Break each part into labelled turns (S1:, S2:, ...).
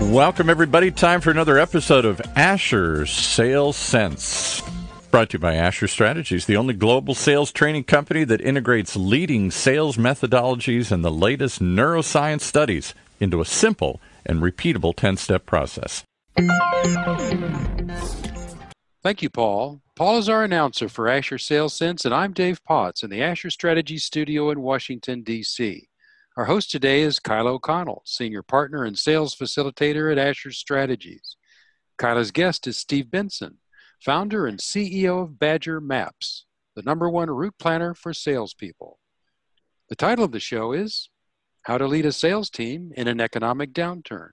S1: Welcome, everybody. Time for another episode of Asher Sales Sense. Brought to you by Asher Strategies, the only global sales training company that integrates leading sales methodologies and the latest neuroscience studies into a simple and repeatable 10 step process.
S2: Thank you, Paul. Paul is our announcer for Asher Sales Sense, and I'm Dave Potts in the Asher Strategy Studio in Washington, D.C. Our host today is Kyla O'Connell, Senior Partner and Sales Facilitator at Asher Strategies. Kyla's guest is Steve Benson, founder and CEO of Badger Maps, the number one route planner for salespeople. The title of the show is How to Lead a Sales Team in an Economic Downturn.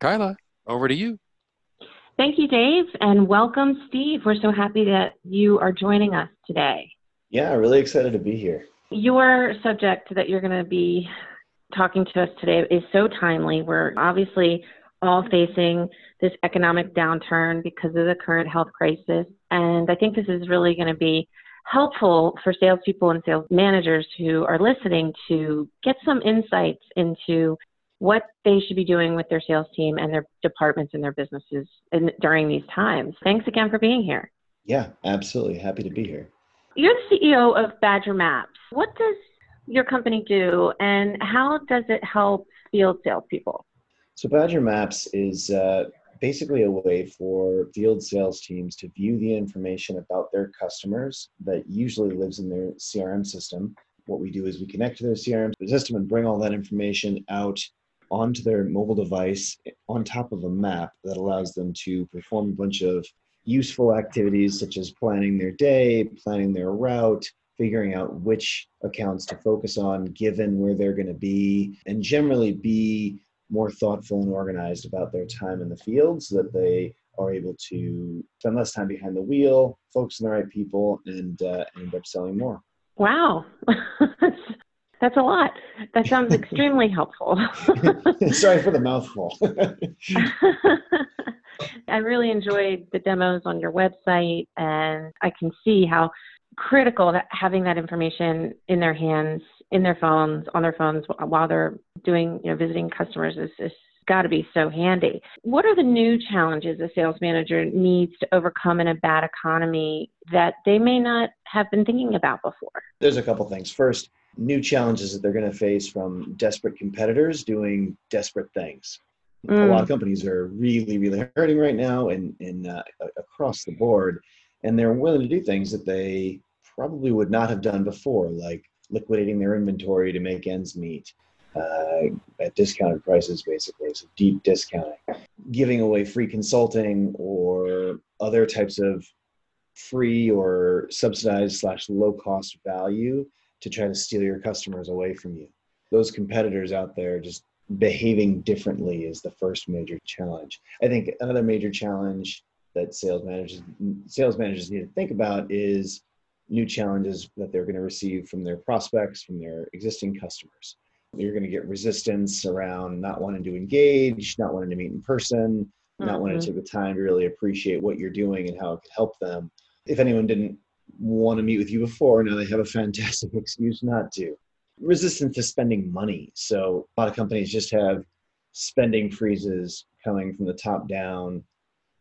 S2: Kyla, over to you.
S3: Thank you, Dave, and welcome, Steve. We're so happy that you are joining us today.
S4: Yeah, really excited to be here.
S3: Your subject that you're going to be talking to us today is so timely. We're obviously all facing this economic downturn because of the current health crisis. And I think this is really going to be helpful for salespeople and sales managers who are listening to get some insights into what they should be doing with their sales team and their departments and their businesses in, during these times. Thanks again for being here.
S4: Yeah, absolutely. Happy to be here.
S3: You're the CEO of Badger Maps. What does your company do and how does it help field salespeople?
S4: So, Badger Maps is uh, basically a way for field sales teams to view the information about their customers that usually lives in their CRM system. What we do is we connect to their CRM system and bring all that information out onto their mobile device on top of a map that allows them to perform a bunch of useful activities such as planning their day, planning their route, figuring out which accounts to focus on given where they're going to be, and generally be more thoughtful and organized about their time in the field so that they are able to spend less time behind the wheel, focus on the right people, and uh, end up selling more.
S3: Wow. That's a lot. That sounds extremely helpful.
S4: Sorry for the mouthful.
S3: I really enjoyed the demos on your website, and I can see how critical that having that information in their hands, in their phones, on their phones while they're doing, you know, visiting customers is, is got to be so handy. What are the new challenges a sales manager needs to overcome in a bad economy that they may not have been thinking about before?
S4: There's a couple things. First, new challenges that they're going to face from desperate competitors doing desperate things. Mm. A lot of mm. companies are really, really hurting right now and, and uh, across the board, and they're willing to do things that they probably would not have done before, like liquidating their inventory to make ends meet uh, at discounted prices, basically, so deep discounting, giving away free consulting or other types of free or subsidized slash low cost value to try to steal your customers away from you. Those competitors out there just behaving differently is the first major challenge. I think another major challenge that sales managers sales managers need to think about is new challenges that they're going to receive from their prospects, from their existing customers. You're going to get resistance around not wanting to engage, not wanting to meet in person, mm-hmm. not wanting to mm-hmm. take the time to really appreciate what you're doing and how it could help them. If anyone didn't want to meet with you before. Now they have a fantastic excuse not to. Resistant to spending money. So a lot of companies just have spending freezes coming from the top down.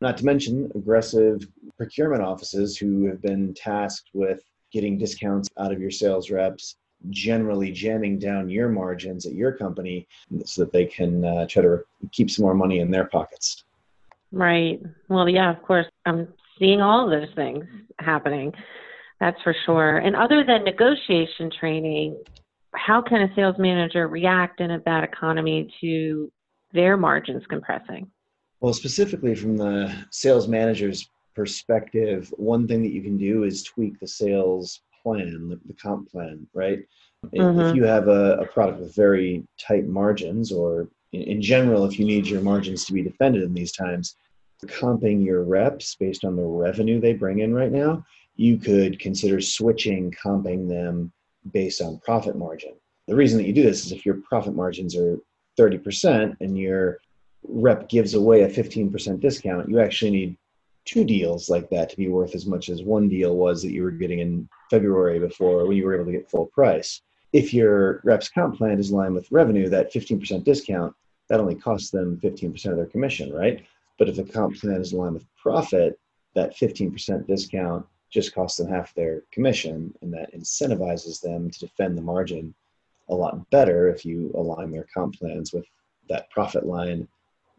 S4: Not to mention aggressive procurement offices who have been tasked with getting discounts out of your sales reps, generally jamming down your margins at your company so that they can uh, try to keep some more money in their pockets.
S3: Right. Well, yeah, of course. I'm seeing all those things happening. That's for sure. And other than negotiation training, how can a sales manager react in a bad economy to their margins compressing?
S4: Well, specifically from the sales manager's perspective, one thing that you can do is tweak the sales plan, the, the comp plan, right? Mm-hmm. If you have a, a, product with very tight margins, or in, in general, if you need your margins to be defended in these times, comping your reps based on the revenue they bring in right now you could consider switching comping them based on profit margin. The reason that you do this is if your profit margins are 30% and your rep gives away a 15% discount, you actually need two deals like that to be worth as much as one deal was that you were getting in February before when you were able to get full price. If your rep's comp plan is aligned with revenue, that 15% discount that only costs them 15% of their commission, right? But if the comp plan is aligned with profit, that 15% discount just costs them half their commission, and that incentivizes them to defend the margin a lot better if you align their comp plans with that profit line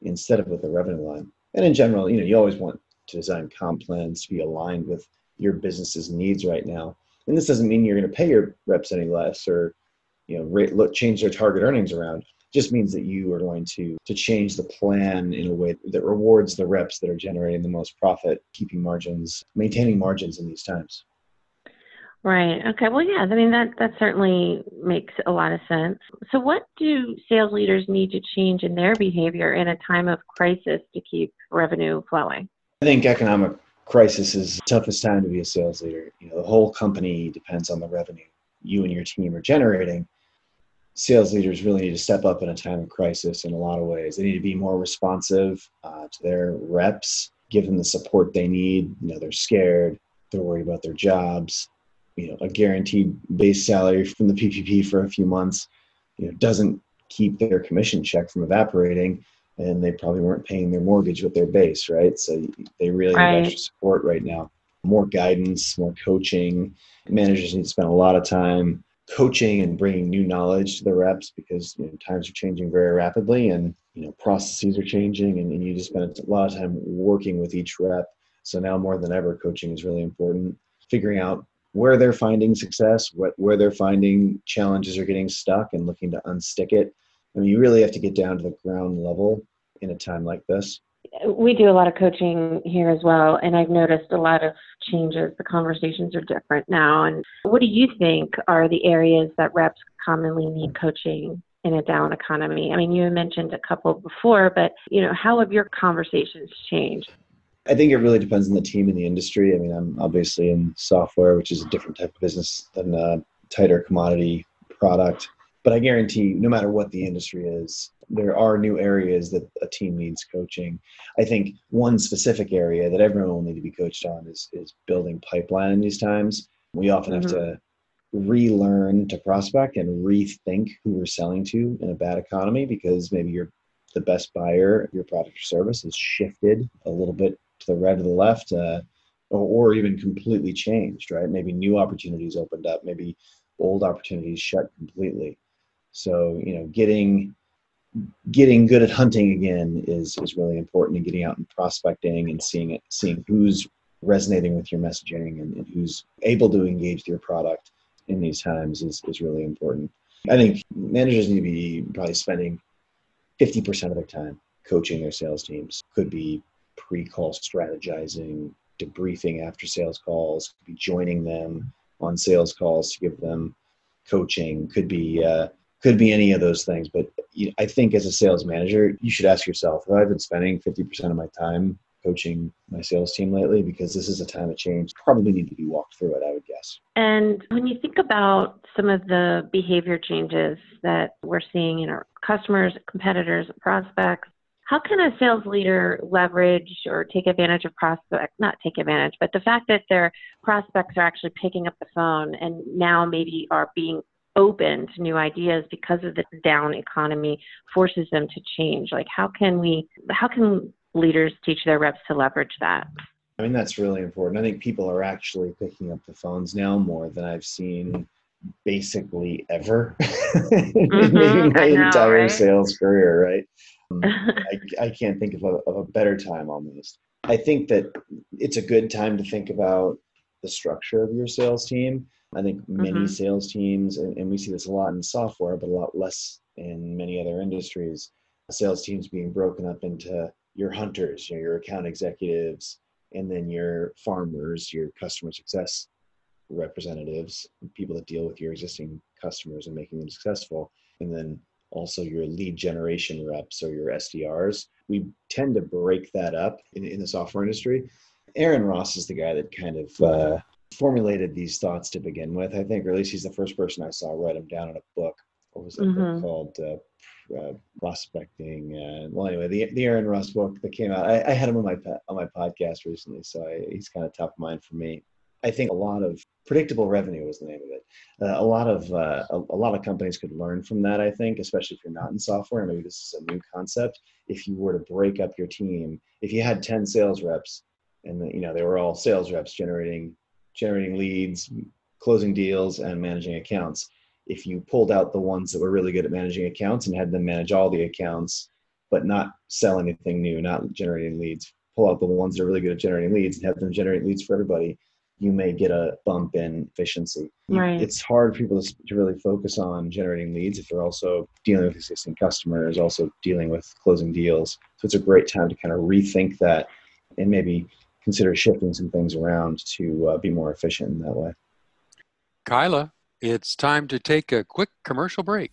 S4: instead of with the revenue line. And in general, you know, you always want to design comp plans to be aligned with your business's needs right now. And this doesn't mean you're going to pay your reps any less or, you know, rate, look, change their target earnings around. Just means that you are going to to change the plan in a way that rewards the reps that are generating the most profit, keeping margins, maintaining margins in these times.
S3: Right. Okay. Well, yeah. I mean, that that certainly makes a lot of sense. So, what do sales leaders need to change in their behavior in a time of crisis to keep revenue flowing?
S4: I think economic crisis is the toughest time to be a sales leader. You know, the whole company depends on the revenue you and your team are generating. Sales leaders really need to step up in a time of crisis in a lot of ways. They need to be more responsive uh, to their reps, give them the support they need. You know, they're scared, they're worried about their jobs you know a guaranteed base salary from the PPP for a few months, you know, doesn't keep their commission check from evaporating, and they probably weren't paying their mortgage with their base, right? So they really right. need extra support right now. More guidance, more coaching. Managers need to spend a lot of time coaching and bringing new knowledge to the reps because you know, times are changing very rapidly and you know processes are changing and, and you just spend a lot of time working with each rep so now more than ever coaching is really important figuring out where they're finding success, what where they're finding challenges are getting stuck, and looking to unstick it. I mean, you really have to get down to the ground level in a time like this.
S3: We do a lot of coaching here as well, and I've noticed a lot of changes. The conversations are different now. And what do you think are the areas that reps commonly need coaching in a down economy? I mean, you mentioned a couple before, but you know, how have your conversations changed?
S4: I think it really depends on the team and the industry. I mean, I'm obviously in software, which is a different type of business than a tighter commodity product. But I guarantee, no matter what the industry is, there are new areas that a team needs coaching. I think one specific area that everyone will need to be coached on is is building pipeline in these times. We often mm-hmm. have to relearn to prospect and rethink who we're selling to in a bad economy because maybe you're the best buyer your product or service has shifted a little bit to the right or the left, uh, or, or even completely changed, right? Maybe new opportunities opened up, maybe old opportunities shut completely. So, you know, getting getting good at hunting again is is really important and getting out and prospecting and seeing it seeing who's resonating with your messaging and, and who's able to engage with your product in these times is, is really important. I think managers need to be probably spending 50% of their time coaching their sales teams. Could be pre-call strategizing, debriefing after sales calls, could be joining them on sales calls to give them coaching, could be uh, could be any of those things. But you know, I think as a sales manager, you should ask yourself: Have I been spending fifty percent of my time coaching my sales team lately? Because this is a time of change. Probably need to be walked through it. I would guess.
S3: And when you think about some of the behavior changes that we're seeing in our customers, competitors, prospects, how can a sales leader leverage or take advantage of prospects not take advantage but the fact that their prospects are actually picking up the phone and now maybe are being open to new ideas because of the down economy forces them to change like how can we how can leaders teach their reps to leverage that
S4: i mean that's really important i think people are actually picking up the phones now more than i've seen basically ever mm-hmm, in my know, entire right? sales career right I, I, can't think of a, of a better time almost. I think that it's a good time to think about the structure of your sales team. I think many mm-hmm. sales teams, and, and we see this a lot in software, but a lot less in many other industries, sales teams being broken up into your hunters, you know, your account executives, and then your farmers, your customer success representatives, people that deal with your existing customers and making them successful, and then also your lead generation reps or your SDRs. We tend to break that up in, in the software industry. Aaron Ross is the guy that kind of uh, formulated these thoughts to begin with, I think, or at least he's the first person I saw write them down in a book. What was that mm-hmm. book called? Uh, uh, prospecting. Uh, well, anyway, the the Aaron Ross book that came out. I, I had him on my on my podcast recently, so I, he's kind of top of mind for me. I think a lot of predictable revenue is the name of it. Uh, a lot of uh, a, a, lot of companies could learn from that. I think, especially if you're not in software. Maybe this is a new concept. If you were to break up your team, if you had ten sales reps, and you know they were all sales reps generating generating leads, closing deals, and managing accounts. If you pulled out the ones that were really good at managing accounts and had them manage all the accounts, but not sell anything new, not generating leads, pull out the ones that are really good at generating leads and have them generate leads for everybody you may get a bump in efficiency.
S3: Right.
S4: It's hard for people to, to really focus on generating leads if they're also dealing with existing customers, also dealing with closing deals. So it's a great time to kind of rethink that and maybe consider shifting some things around to uh, be more efficient in that way.
S2: Kyla, it's time to take a quick commercial break.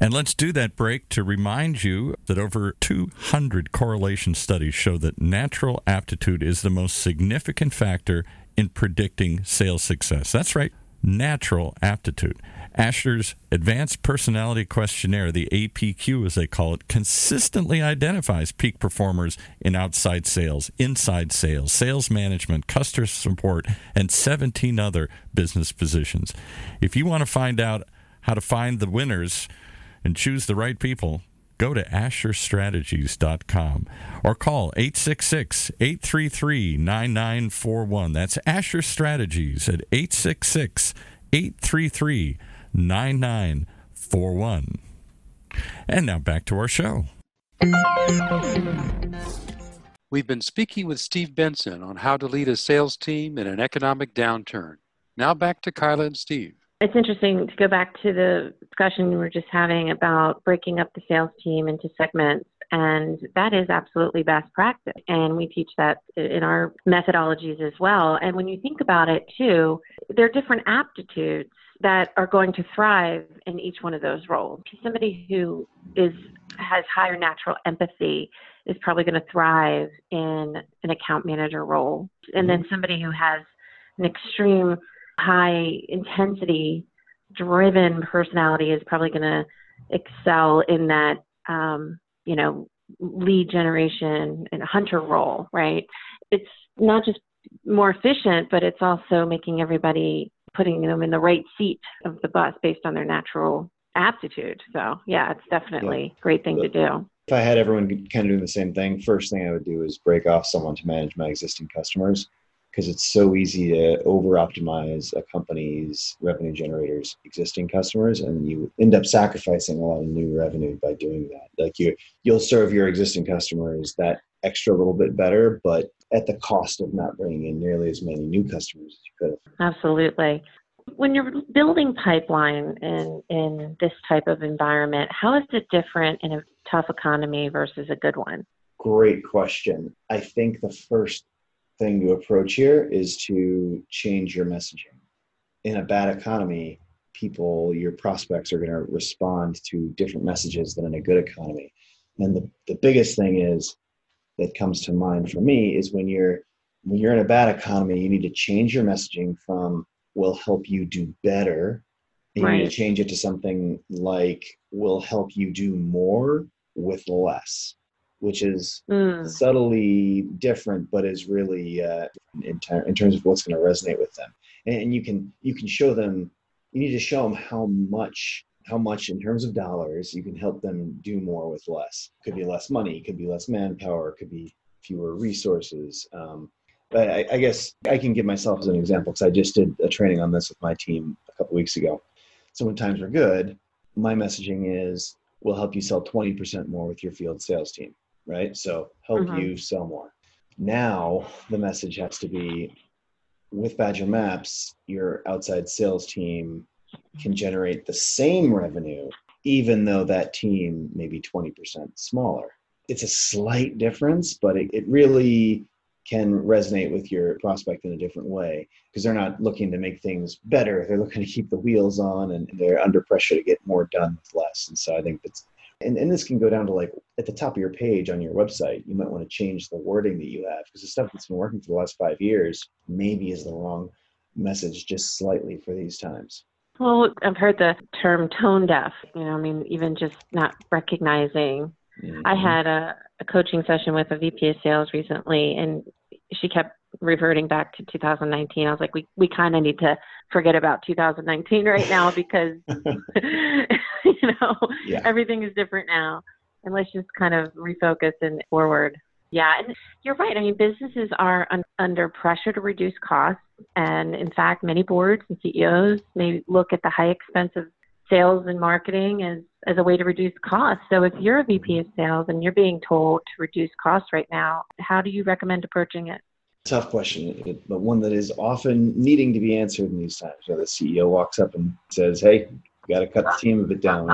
S1: And let's do that break to remind you that over 200 correlation studies show that natural aptitude is the most significant factor in predicting sales success. That's right, natural aptitude. Asher's Advanced Personality Questionnaire, the APQ as they call it, consistently identifies peak performers in outside sales, inside sales, sales management, customer support, and 17 other business positions. If you want to find out how to find the winners, and choose the right people, go to asherstrategies.com or call 866 833 9941. That's Asher Strategies at 866 833 9941. And now back to our show.
S2: We've been speaking with Steve Benson on how to lead a sales team in an economic downturn. Now back to Kyla and Steve.
S3: It's interesting to go back to the discussion we were just having about breaking up the sales team into segments. And that is absolutely best practice. And we teach that in our methodologies as well. And when you think about it, too, there are different aptitudes that are going to thrive in each one of those roles. Somebody who is has higher natural empathy is probably going to thrive in an account manager role. And then somebody who has an extreme high intensity driven personality is probably going to excel in that um, you know lead generation and hunter role right it's not just more efficient but it's also making everybody putting them in the right seat of the bus based on their natural aptitude. So yeah it's definitely a great thing to do.
S4: if i had everyone kind of doing the same thing first thing i would do is break off someone to manage my existing customers because it's so easy to over optimize a company's revenue generators existing customers and you end up sacrificing a lot of new revenue by doing that. Like you you'll serve your existing customers that extra little bit better but at the cost of not bringing in nearly as many new customers as you could
S3: have absolutely when you're building pipeline in in this type of environment how is it different in a tough economy versus a good one
S4: great question i think the first thing to approach here is to change your messaging. In a bad economy, people, your prospects are going to respond to different messages than in a good economy. And the, the biggest thing is that comes to mind for me is when you're when you're in a bad economy, you need to change your messaging from will help you do better. You right. need to change it to something like will help you do more with less which is mm. subtly different, but is really uh, in, ter- in terms of what's going to resonate with them. And, and you can you can show them. You need to show them how much how much in terms of dollars you can help them do more with less. Could be less money, could be less manpower, could be fewer resources. Um, but I, I, guess I can give myself as an example because I just did a training on this with my team a couple weeks ago. So when times are good, my messaging is we'll help you sell 20% more with your field sales team right? So help mm-hmm. you sell more. Now the message has to be with Badger Maps, your outside sales team can generate the same revenue, even though that team may be 20% smaller. It's a slight difference, but it, it really can resonate with your prospect in a different way because they're not looking to make things better. They're looking to keep the wheels on and they're under pressure to get more done with less. And so I think that's and, and this can go down to like at the top of your page on your website, you might want to change the wording that you have because the stuff that's been working for the last five years maybe is the wrong message just slightly for these times.
S3: Well, I've heard the term tone deaf. You know, I mean, even just not recognizing. Mm-hmm. I had a, a coaching session with a VP of sales recently, and she kept reverting back to 2019. I was like, we, we kind of need to forget about 2019 right now because, you know, yeah. everything is different now. And let's just kind of refocus and forward. Yeah, and you're right. I mean, businesses are un- under pressure to reduce costs. And in fact, many boards and CEOs may look at the high expense of sales and marketing as, as a way to reduce costs. So if you're a VP of sales and you're being told to reduce costs right now, how do you recommend approaching it?
S4: Tough question, but one that is often needing to be answered in these times. Where the CEO walks up and says, "Hey, we got to cut the team a bit down.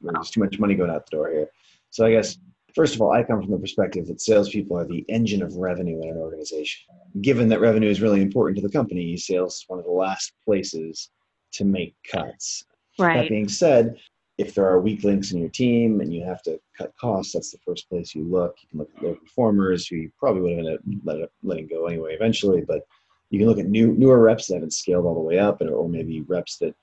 S4: There's too much money going out the door here." So I guess First of all, I come from the perspective that salespeople are the engine of revenue in an organization. Given that revenue is really important to the company, sales is one of the last places to make cuts.
S3: Right.
S4: That being said, if there are weak links in your team and you have to cut costs, that's the first place you look. You can look at low performers who you probably would have ended up letting go anyway eventually, but you can look at new newer reps that haven't scaled all the way up, or maybe reps that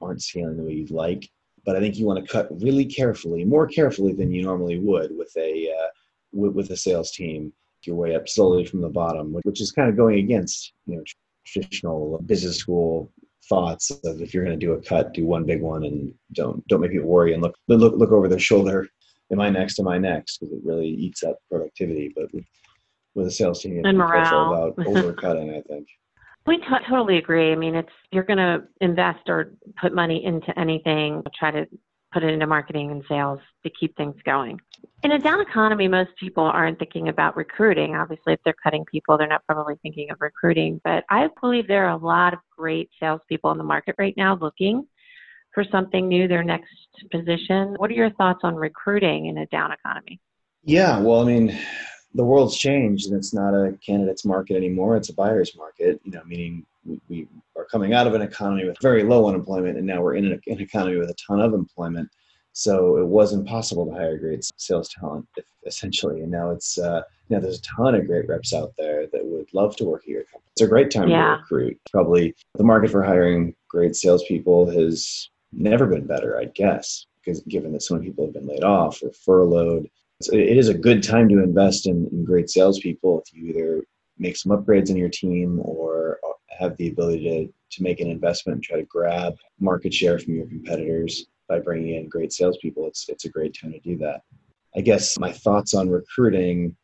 S4: aren't scaling the way you'd like. But I think you want to cut really carefully, more carefully than you normally would with a uh, with, with a sales team. Your way up slowly from the bottom, which is kind of going against you know traditional business school thoughts of if you're going to do a cut, do one big one and don't don't make people worry and look look look over their shoulder. Am I next? Am I next? Because it really eats up productivity. But with, with a sales team, you have to
S3: be careful
S4: about overcutting. I think.
S3: We t- totally agree. I mean, it's you're going to invest or put money into anything, try to put it into marketing and sales to keep things going. In a down economy, most people aren't thinking about recruiting. Obviously, if they're cutting people, they're not probably thinking of recruiting. But I believe there are a lot of great salespeople in the market right now looking for something new, their next position. What are your thoughts on recruiting in a down economy?
S4: Yeah, well, I mean, the world's changed and it's not a candidate's market anymore it's a buyer's market you know meaning we, we are coming out of an economy with very low unemployment and now we're in an, an, economy with a ton of employment. So it was impossible to hire great sales talent essentially and now it's uh, now there's a ton of great reps out there that would love to work at your company. It's a great time yeah. to recruit. Probably the market for hiring great salespeople has never been better i'd guess because given that so many people have been laid off or furloughed it is a good time to invest in, in great salespeople if you either make some upgrades in your team or uh, have the ability to, to make an investment and try to grab market share from your competitors by bringing in great salespeople. It's, it's a great time to do that. I guess my thoughts on recruiting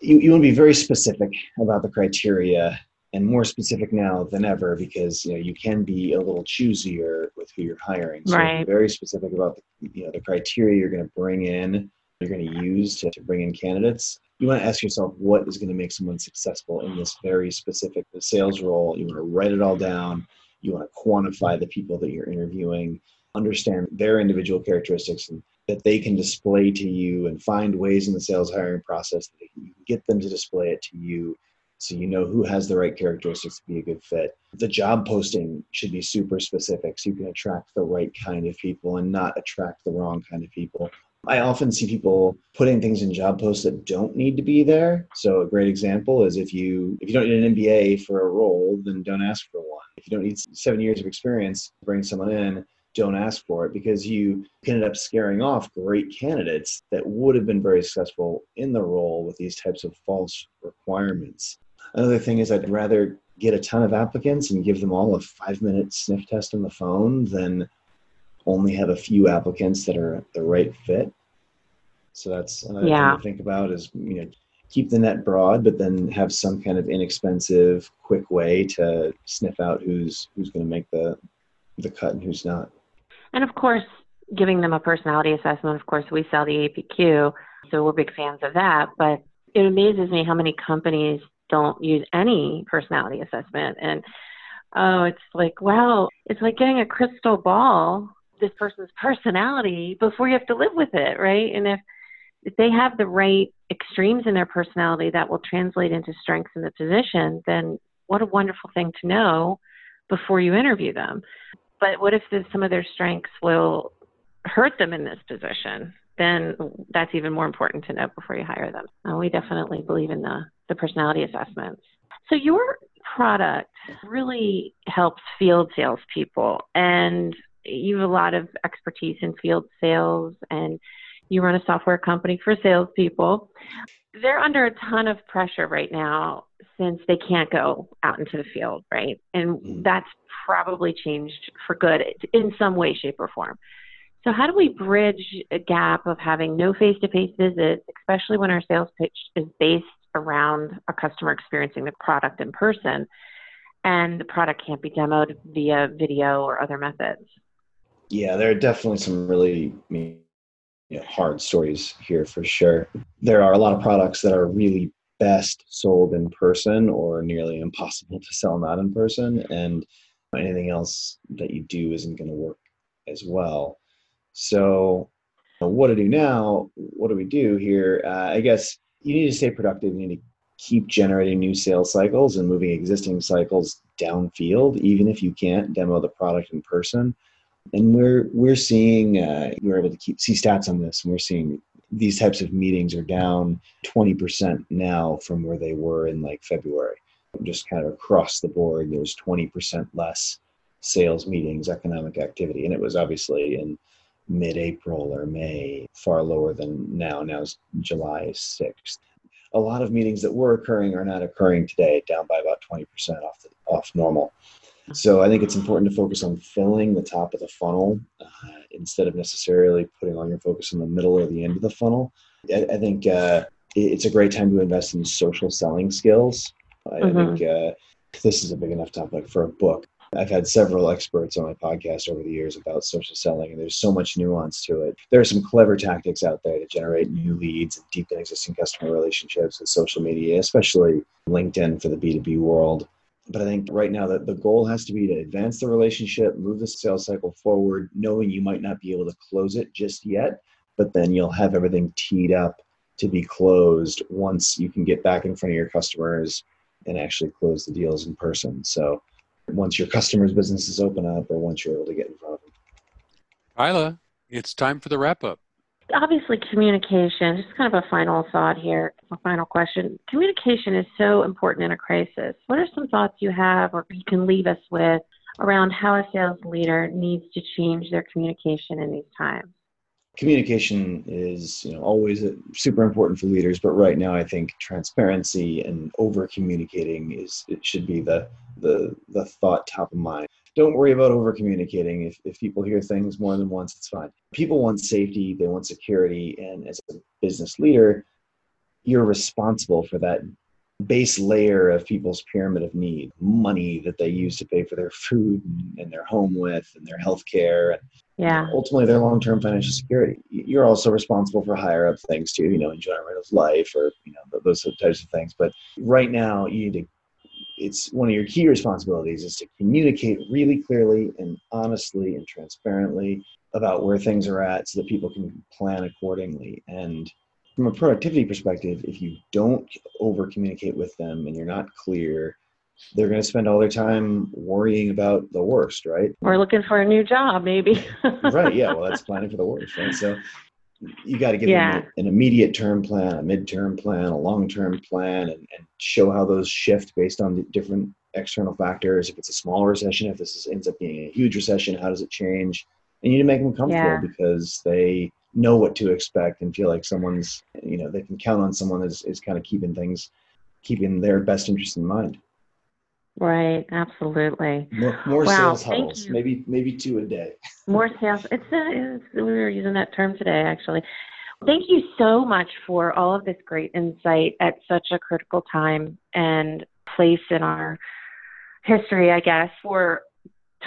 S4: you, you want to be very specific about the criteria and more specific now than ever because you know you can be a little choosier with who you're hiring.
S3: So right.
S4: very specific about the, you know the criteria you're going to bring in you're going to use to, to bring in candidates, you want to ask yourself what is going to make someone successful in this very specific sales role. You want to write it all down. You want to quantify the people that you're interviewing, understand their individual characteristics and that they can display to you and find ways in the sales hiring process that you can get them to display it to you so you know who has the right characteristics to be a good fit. The job posting should be super specific so you can attract the right kind of people and not attract the wrong kind of people. I often see people putting things in job posts that don't need to be there. So a great example is if you if you don't need an MBA for a role, then don't ask for one. If you don't need seven years of experience, to bring someone in. Don't ask for it because you can end up scaring off great candidates that would have been very successful in the role with these types of false requirements. Another thing is I'd rather get a ton of applicants and give them all a five minute sniff test on the phone than only have a few applicants that are the right fit. So that's another yeah. thing to think about is you know keep the net broad, but then have some kind of inexpensive, quick way to sniff out who's who's going to make the the cut and who's not.
S3: And of course, giving them a personality assessment. Of course, we sell the APQ, so we're big fans of that. But it amazes me how many companies don't use any personality assessment and oh it's like wow it's like getting a crystal ball this person's personality before you have to live with it, right? And if if they have the right extremes in their personality that will translate into strengths in the position, then what a wonderful thing to know before you interview them. But what if some of their strengths will hurt them in this position? Then that's even more important to know before you hire them. Uh, we definitely believe in the, the personality assessments. So your product really helps field salespeople, and you have a lot of expertise in field sales and you run a software company for salespeople. They're under a ton of pressure right now. since they can't go out into the field, right? And mm. that's probably changed for good in some way, shape, or form. So, how do we bridge a gap of having no face to face visits, especially when our sales pitch is based around a customer experiencing the product in person and the product can't be demoed via video or other methods?
S4: Yeah, there are definitely some really you know, hard stories here for sure. There are a lot of products that are really best sold in person or nearly impossible to sell not in person and anything else that you do isn't going to work as well. So what to do now what do we do here? Uh, i guess you need to stay productive you need to keep generating new sales cycles and moving existing cycles downfield even if you can't demo the product in person and we're we're seeing uh, we're able to keep see stats on this and we're seeing these types of meetings are down 20% now from where they were in like February. Just kind of across the board, there's 20% less sales meetings, economic activity. And it was obviously in mid April or May, far lower than now. Now it's July 6th. A lot of meetings that were occurring are not occurring today, down by about 20% off, the, off normal. So I think it's important to focus on filling the top of the funnel uh, instead of necessarily putting all your focus in the middle or the end of the funnel. I, I think uh, it's a great time to invest in social selling skills. I, mm-hmm. I think uh, this is a big enough topic for a book. I've had several experts on my podcast over the years about social selling, and there's so much nuance to it. There are some clever tactics out there to generate new leads and deepen existing customer relationships with social media, especially LinkedIn for the B2B world. But I think right now that the goal has to be to advance the relationship, move the sales cycle forward, knowing you might not be able to close it just yet, but then you'll have everything teed up to be closed once you can get back in front of your customers and actually close the deals in person. So once your customers' businesses open up or once you're able to get in front of them.
S2: Kyla, it's time for the wrap up
S3: obviously communication just kind of a final thought here a final question. Communication is so important in a crisis. What are some thoughts you have or you can leave us with around how a sales leader needs to change their communication in these times?
S4: Communication is you know always super important for leaders but right now i think transparency and over communicating is it should be the the the thought top of mind don't worry about over communicating. If, if people hear things more than once, it's fine. People want safety, they want security. And as a business leader, you're responsible for that base layer of people's pyramid of need money that they use to pay for their food and their home with and their health care and
S3: yeah
S4: ultimately their long-term financial security you're also responsible for higher up things too you know enjoyment of life or you know those types of things but right now you need to it's one of your key responsibilities is to communicate really clearly and honestly and transparently about where things are at so that people can plan accordingly. And from a productivity perspective if you don't over communicate with them and you're not clear they're going to spend all their time worrying about the worst right?
S3: Or looking for a new job maybe.
S4: Right yeah well that's planning for the worst right? So you got to give yeah. them an immediate term plan, a midterm plan, a long term plan, and, and, show how those shift based on the different external factors. If it's a small recession, if this is, ends up being a huge recession, how does it change? And you need to make them comfortable yeah. because they know what to expect and feel like someone's, you know, they can count on someone is, is kind of keeping things, keeping their best interest in mind.
S3: Right, absolutely.
S4: More, more wow, sales huddles, maybe maybe two a day.
S3: more sales. It's, a, it's we were using that term today actually. Thank you so much for all of this great insight at such a critical time and place in our history, I guess, for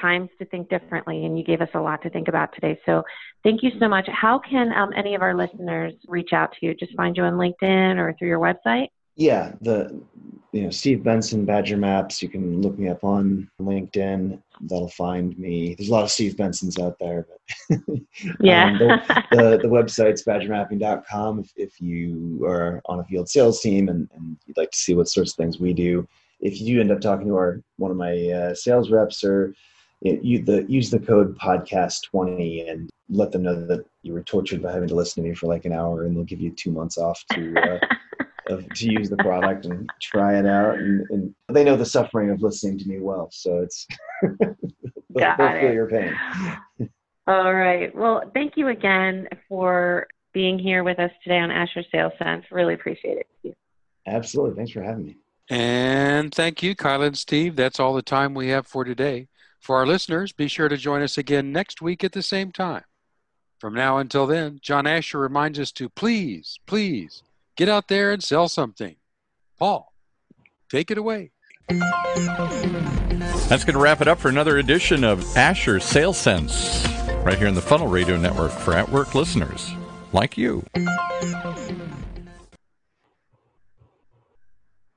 S3: times to think differently. And you gave us a lot to think about today. So thank you so much. How can um, any of our listeners reach out to you? Just find you on LinkedIn or through your website?
S4: Yeah, the you know Steve Benson Badger Maps. You can look me up on LinkedIn. That'll find me. There's a lot of Steve Bensons out there, but
S3: yeah.
S4: um, the, the, the website's badgermapping.com. If, if you are on a field sales team and, and you'd like to see what sorts of things we do, if you do end up talking to our one of my uh, sales reps or you the use the code podcast 20 and let them know that you were tortured by having to listen to me for like an hour and they'll give you two months off to uh, of, to use the product and try it out. And, and, they know the suffering of listening to me well, so it's
S3: they'll, they'll
S4: feel your pain.
S3: All right. Well, thank you again for being here with us today on Asher Sales Sense. Really appreciate it.
S4: Absolutely. Thanks for having me.
S2: And thank you, Kyle and Steve. That's all the time we have for today. For our listeners, be sure to join us again next week at the same time. From now until then, John Asher reminds us to please, please get out there and sell something. Paul, take it away.
S1: That's going to wrap it up for another edition of Asher Sales Sense, right here in the Funnel Radio Network for at work listeners like you.